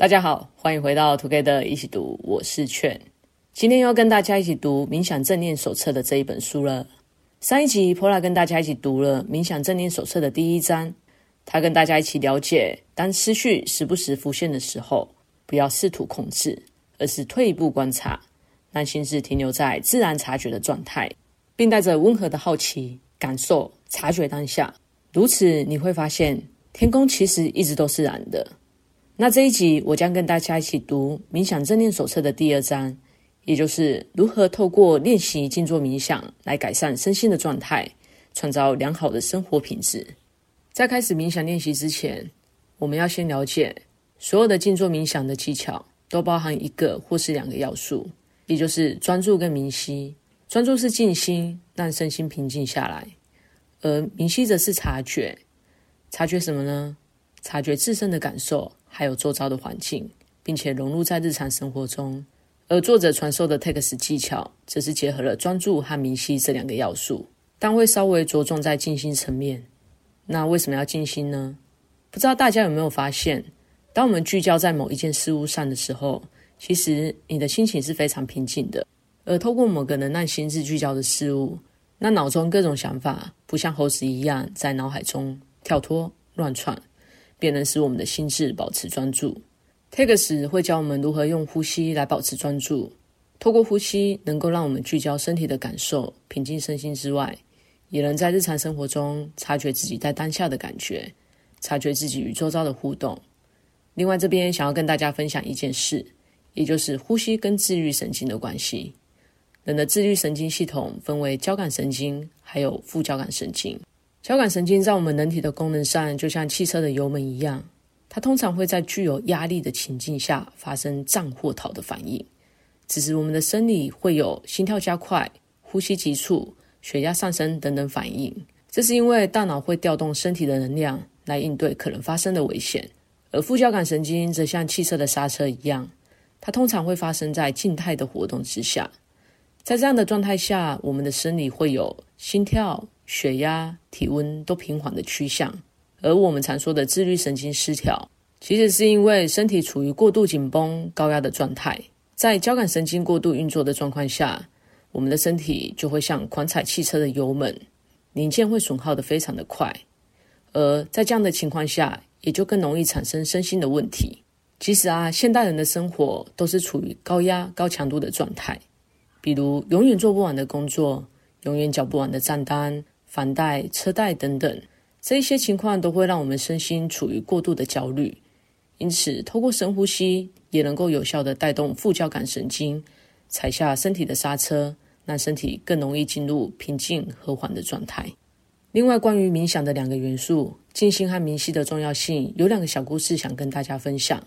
大家好，欢迎回到 Together 一起读，我是劝。今天要跟大家一起读《冥想正念手册》的这一本书了。上一集 Paula 跟大家一起读了《冥想正念手册》的第一章，他跟大家一起了解，当思绪时不时浮现的时候，不要试图控制，而是退一步观察，让心智停留在自然察觉的状态，并带着温和的好奇感受察觉当下。如此，你会发现天空其实一直都是蓝的。那这一集，我将跟大家一起读《冥想正念手册》的第二章，也就是如何透过练习静坐冥想来改善身心的状态，创造良好的生活品质。在开始冥想练习之前，我们要先了解，所有的静坐冥想的技巧都包含一个或是两个要素，也就是专注跟明晰。专注是静心，让身心平静下来；而明晰则是察觉。察觉什么呢？察觉自身的感受。还有周遭的环境，并且融入在日常生活中。而作者传授的 TAKS 技巧，则是结合了专注和明晰这两个要素，但会稍微着重在静心层面。那为什么要静心呢？不知道大家有没有发现，当我们聚焦在某一件事物上的时候，其实你的心情是非常平静的。而透过某个能让心智聚焦的事物，那脑中各种想法不像猴子一样在脑海中跳脱乱窜。便能使我们的心智保持专注。，Takes 会教我们如何用呼吸来保持专注。透过呼吸，能够让我们聚焦身体的感受，平静身心之外，也能在日常生活中察觉自己在当下的感觉，察觉自己与周遭的互动。另外，这边想要跟大家分享一件事，也就是呼吸跟自律神经的关系。人的自律神经系统分为交感神经，还有副交感神经。交感神经在我们人体的功能上，就像汽车的油门一样，它通常会在具有压力的情境下发生战或逃的反应。此时，我们的生理会有心跳加快、呼吸急促、血压上升等等反应。这是因为大脑会调动身体的能量来应对可能发生的危险。而副交感神经则像汽车的刹车一样，它通常会发生在静态的活动之下。在这样的状态下，我们的生理会有心跳。血压、体温都平缓的趋向，而我们常说的自律神经失调，其实是因为身体处于过度紧绷、高压的状态。在交感神经过度运作的状况下，我们的身体就会像狂踩汽车的油门，零件会损耗得非常的快。而在这样的情况下，也就更容易产生身心的问题。其实啊，现代人的生活都是处于高压、高强度的状态，比如永远做不完的工作，永远缴不完的账单。房贷、车贷等等，这一些情况都会让我们身心处于过度的焦虑。因此，透过深呼吸，也能够有效地带动副交感神经，踩下身体的刹车，让身体更容易进入平静和缓的状态。另外，关于冥想的两个元素——静心和明晰的重要性，有两个小故事想跟大家分享。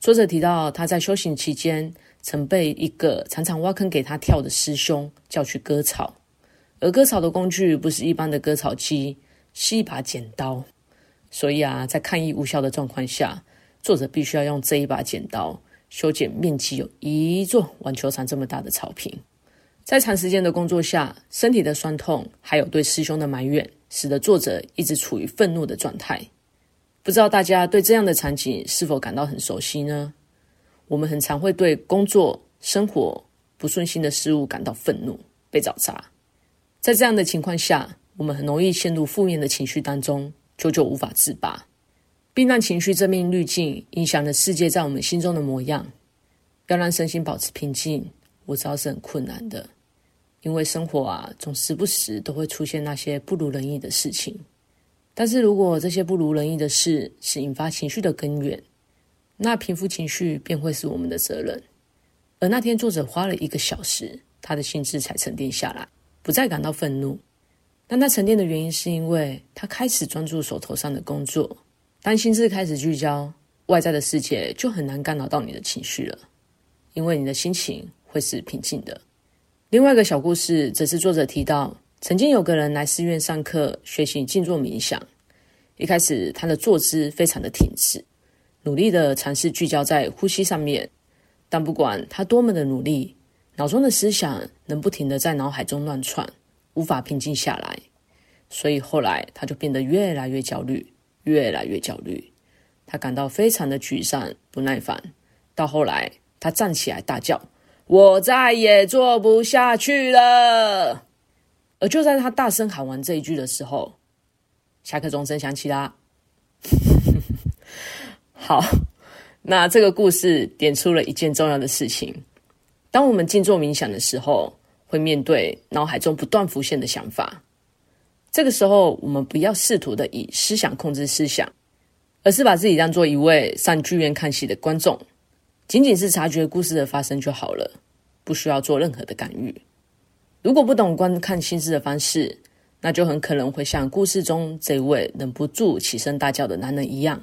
作者提到，他在修行期间，曾被一个常常挖坑给他跳的师兄叫去割草。而割草的工具不是一般的割草机，是一把剪刀。所以啊，在抗议无效的状况下，作者必须要用这一把剪刀修剪面积有一座网球场这么大的草坪。在长时间的工作下，身体的酸痛，还有对师兄的埋怨，使得作者一直处于愤怒的状态。不知道大家对这样的场景是否感到很熟悉呢？我们很常会对工作、生活不顺心的事物感到愤怒，被找茬。在这样的情况下，我们很容易陷入负面的情绪当中，久久无法自拔，并让情绪这面滤镜影响了世界在我们心中的模样。要让身心保持平静，我知道是很困难的，因为生活啊，总时不时都会出现那些不如人意的事情。但是如果这些不如人意的事是引发情绪的根源，那平复情绪便会是我们的责任。而那天作者花了一个小时，他的心智才沉淀下来。不再感到愤怒，但他沉淀的原因是因为他开始专注手头上的工作。当心智开始聚焦，外在的世界就很难干扰到你的情绪了，因为你的心情会是平静的。另外一个小故事，则是作者提到，曾经有个人来寺院上课学习静坐冥想。一开始，他的坐姿非常的挺直，努力的尝试聚焦在呼吸上面，但不管他多么的努力。脑中的思想能不停的在脑海中乱窜，无法平静下来，所以后来他就变得越来越焦虑，越来越焦虑。他感到非常的沮丧、不耐烦。到后来，他站起来大叫：“我再也做不下去了！”而就在他大声喊完这一句的时候，下课钟声响起啦。好，那这个故事点出了一件重要的事情：当我们静坐冥想的时候，会面对脑海中不断浮现的想法。这个时候，我们不要试图的以思想控制思想，而是把自己当做一位上剧院看戏的观众，仅仅是察觉故事的发生就好了，不需要做任何的干预。如果不懂观看心智的方式，那就很可能会像故事中这位忍不住起身大叫的男人一样，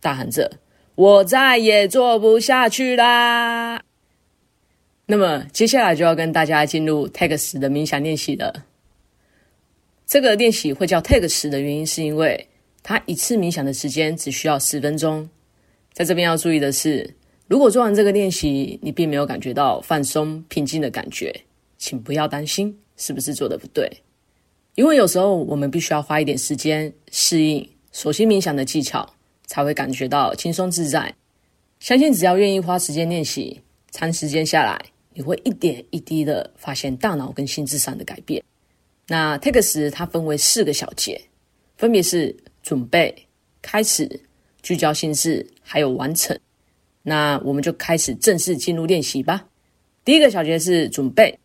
大喊着：“我再也做不下去啦！”那么接下来就要跟大家进入 Take 十的冥想练习了。这个练习会叫 Take 十的原因，是因为它一次冥想的时间只需要十分钟。在这边要注意的是，如果做完这个练习，你并没有感觉到放松、平静的感觉，请不要担心是不是做的不对，因为有时候我们必须要花一点时间适应、熟悉冥想的技巧，才会感觉到轻松自在。相信只要愿意花时间练习，长时间下来，你会一点一滴的发现大脑跟心智上的改变。那 Take 十它分为四个小节，分别是准备、开始、聚焦心智，还有完成。那我们就开始正式进入练习吧。第一个小节是准备，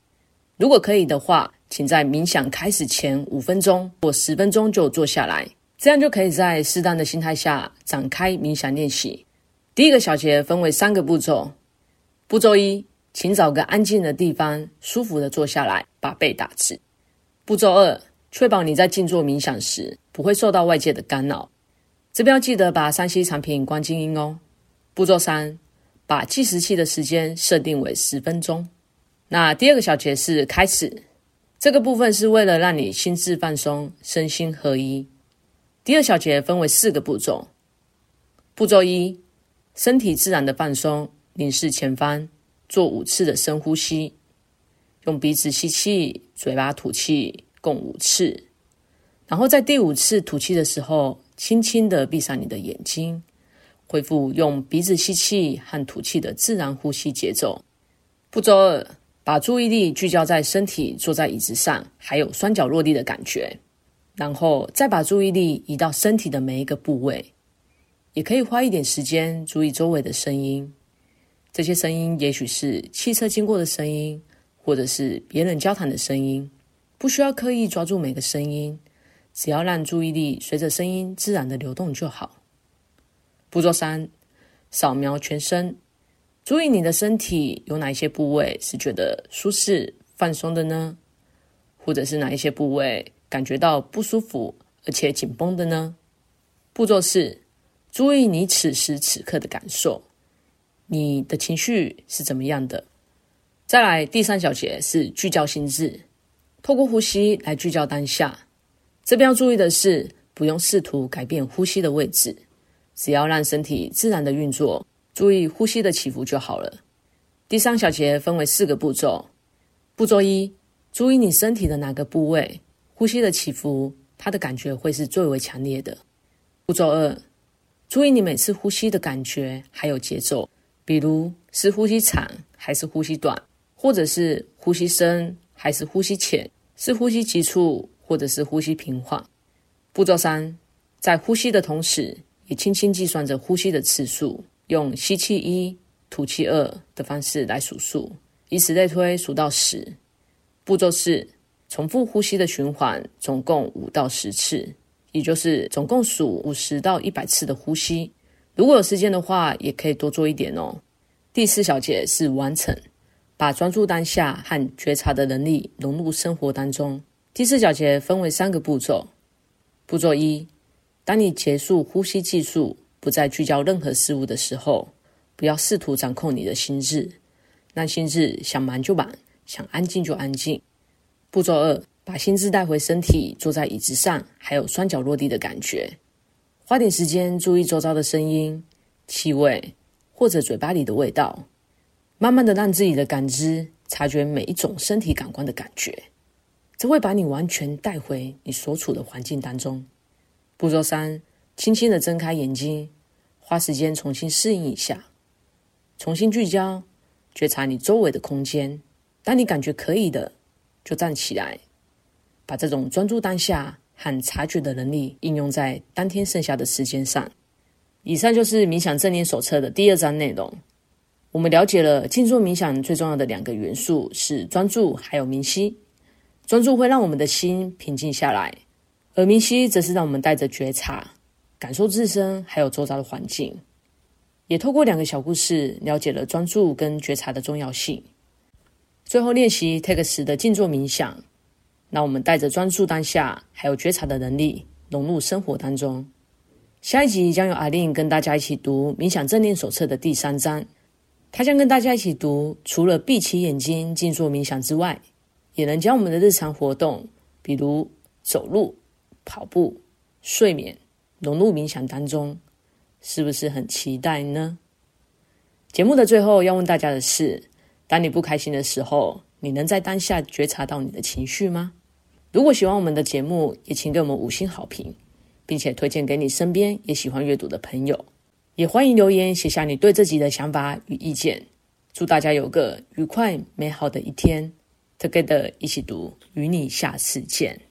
如果可以的话，请在冥想开始前五分钟或十分钟就坐下来，这样就可以在适当的心态下展开冥想练习。第一个小节分为三个步骤，步骤一，请找个安静的地方，舒服的坐下来，把背打直。步骤二，确保你在静坐冥想时不会受到外界的干扰。这边要记得把三 C 产品关静音哦。步骤三，把计时器的时间设定为十分钟。那第二个小节是开始，这个部分是为了让你心智放松，身心合一。第二小节分为四个步骤。步骤一，身体自然的放松，凝视前方，做五次的深呼吸。用鼻子吸气，嘴巴吐气，共五次。然后在第五次吐气的时候，轻轻的闭上你的眼睛，恢复用鼻子吸气和吐气的自然呼吸节奏。步骤二，把注意力聚焦在身体坐在椅子上，还有双脚落地的感觉。然后再把注意力移到身体的每一个部位，也可以花一点时间注意周围的声音。这些声音也许是汽车经过的声音。或者是别人交谈的声音，不需要刻意抓住每个声音，只要让注意力随着声音自然的流动就好。步骤三，扫描全身，注意你的身体有哪一些部位是觉得舒适放松的呢？或者是哪一些部位感觉到不舒服而且紧绷的呢？步骤四，注意你此时此刻的感受，你的情绪是怎么样的？再来，第三小节是聚焦心智，透过呼吸来聚焦当下。这边要注意的是，不用试图改变呼吸的位置，只要让身体自然的运作，注意呼吸的起伏就好了。第三小节分为四个步骤。步骤一，注意你身体的哪个部位，呼吸的起伏，它的感觉会是最为强烈的。步骤二，注意你每次呼吸的感觉还有节奏，比如是呼吸长还是呼吸短。或者是呼吸深还是呼吸浅，是呼吸急促或者是呼吸平缓。步骤三，在呼吸的同时，也轻轻计算着呼吸的次数，用吸气一、吐气二的方式来数数，以此类推，数到十。步骤四，重复呼吸的循环，总共五到十次，也就是总共数五十到一百次的呼吸。如果有时间的话，也可以多做一点哦。第四小节是完成。把专注当下和觉察的能力融入生活当中。第四小节分为三个步骤。步骤一：当你结束呼吸技术，不再聚焦任何事物的时候，不要试图掌控你的心智，让心智想忙就忙，想安静就安静。步骤二：把心智带回身体，坐在椅子上，还有双脚落地的感觉。花点时间注意周遭的声音、气味，或者嘴巴里的味道。慢慢的让自己的感知察觉每一种身体感官的感觉，这会把你完全带回你所处的环境当中。步骤三，轻轻的睁开眼睛，花时间重新适应一下，重新聚焦，觉察你周围的空间。当你感觉可以的，就站起来，把这种专注当下和察觉的能力应用在当天剩下的时间上。以上就是冥想正念手册的第二章内容。我们了解了静坐冥想最重要的两个元素是专注还有明晰。专注会让我们的心平静下来，而明晰则是让我们带着觉察，感受自身还有周遭的环境。也透过两个小故事，了解了专注跟觉察的重要性。最后练习 Take 十的静坐冥想，让我们带着专注当下还有觉察的能力融入生活当中。下一集将由阿令跟大家一起读冥想正念手册的第三章。他将跟大家一起读，除了闭起眼睛静坐冥想之外，也能将我们的日常活动，比如走路、跑步、睡眠，融入冥想当中，是不是很期待呢？节目的最后要问大家的是：当你不开心的时候，你能在当下觉察到你的情绪吗？如果喜欢我们的节目，也请给我们五星好评，并且推荐给你身边也喜欢阅读的朋友。也欢迎留言写下你对自己的想法与意见。祝大家有个愉快美好的一天。Together 一起读，与你下次见。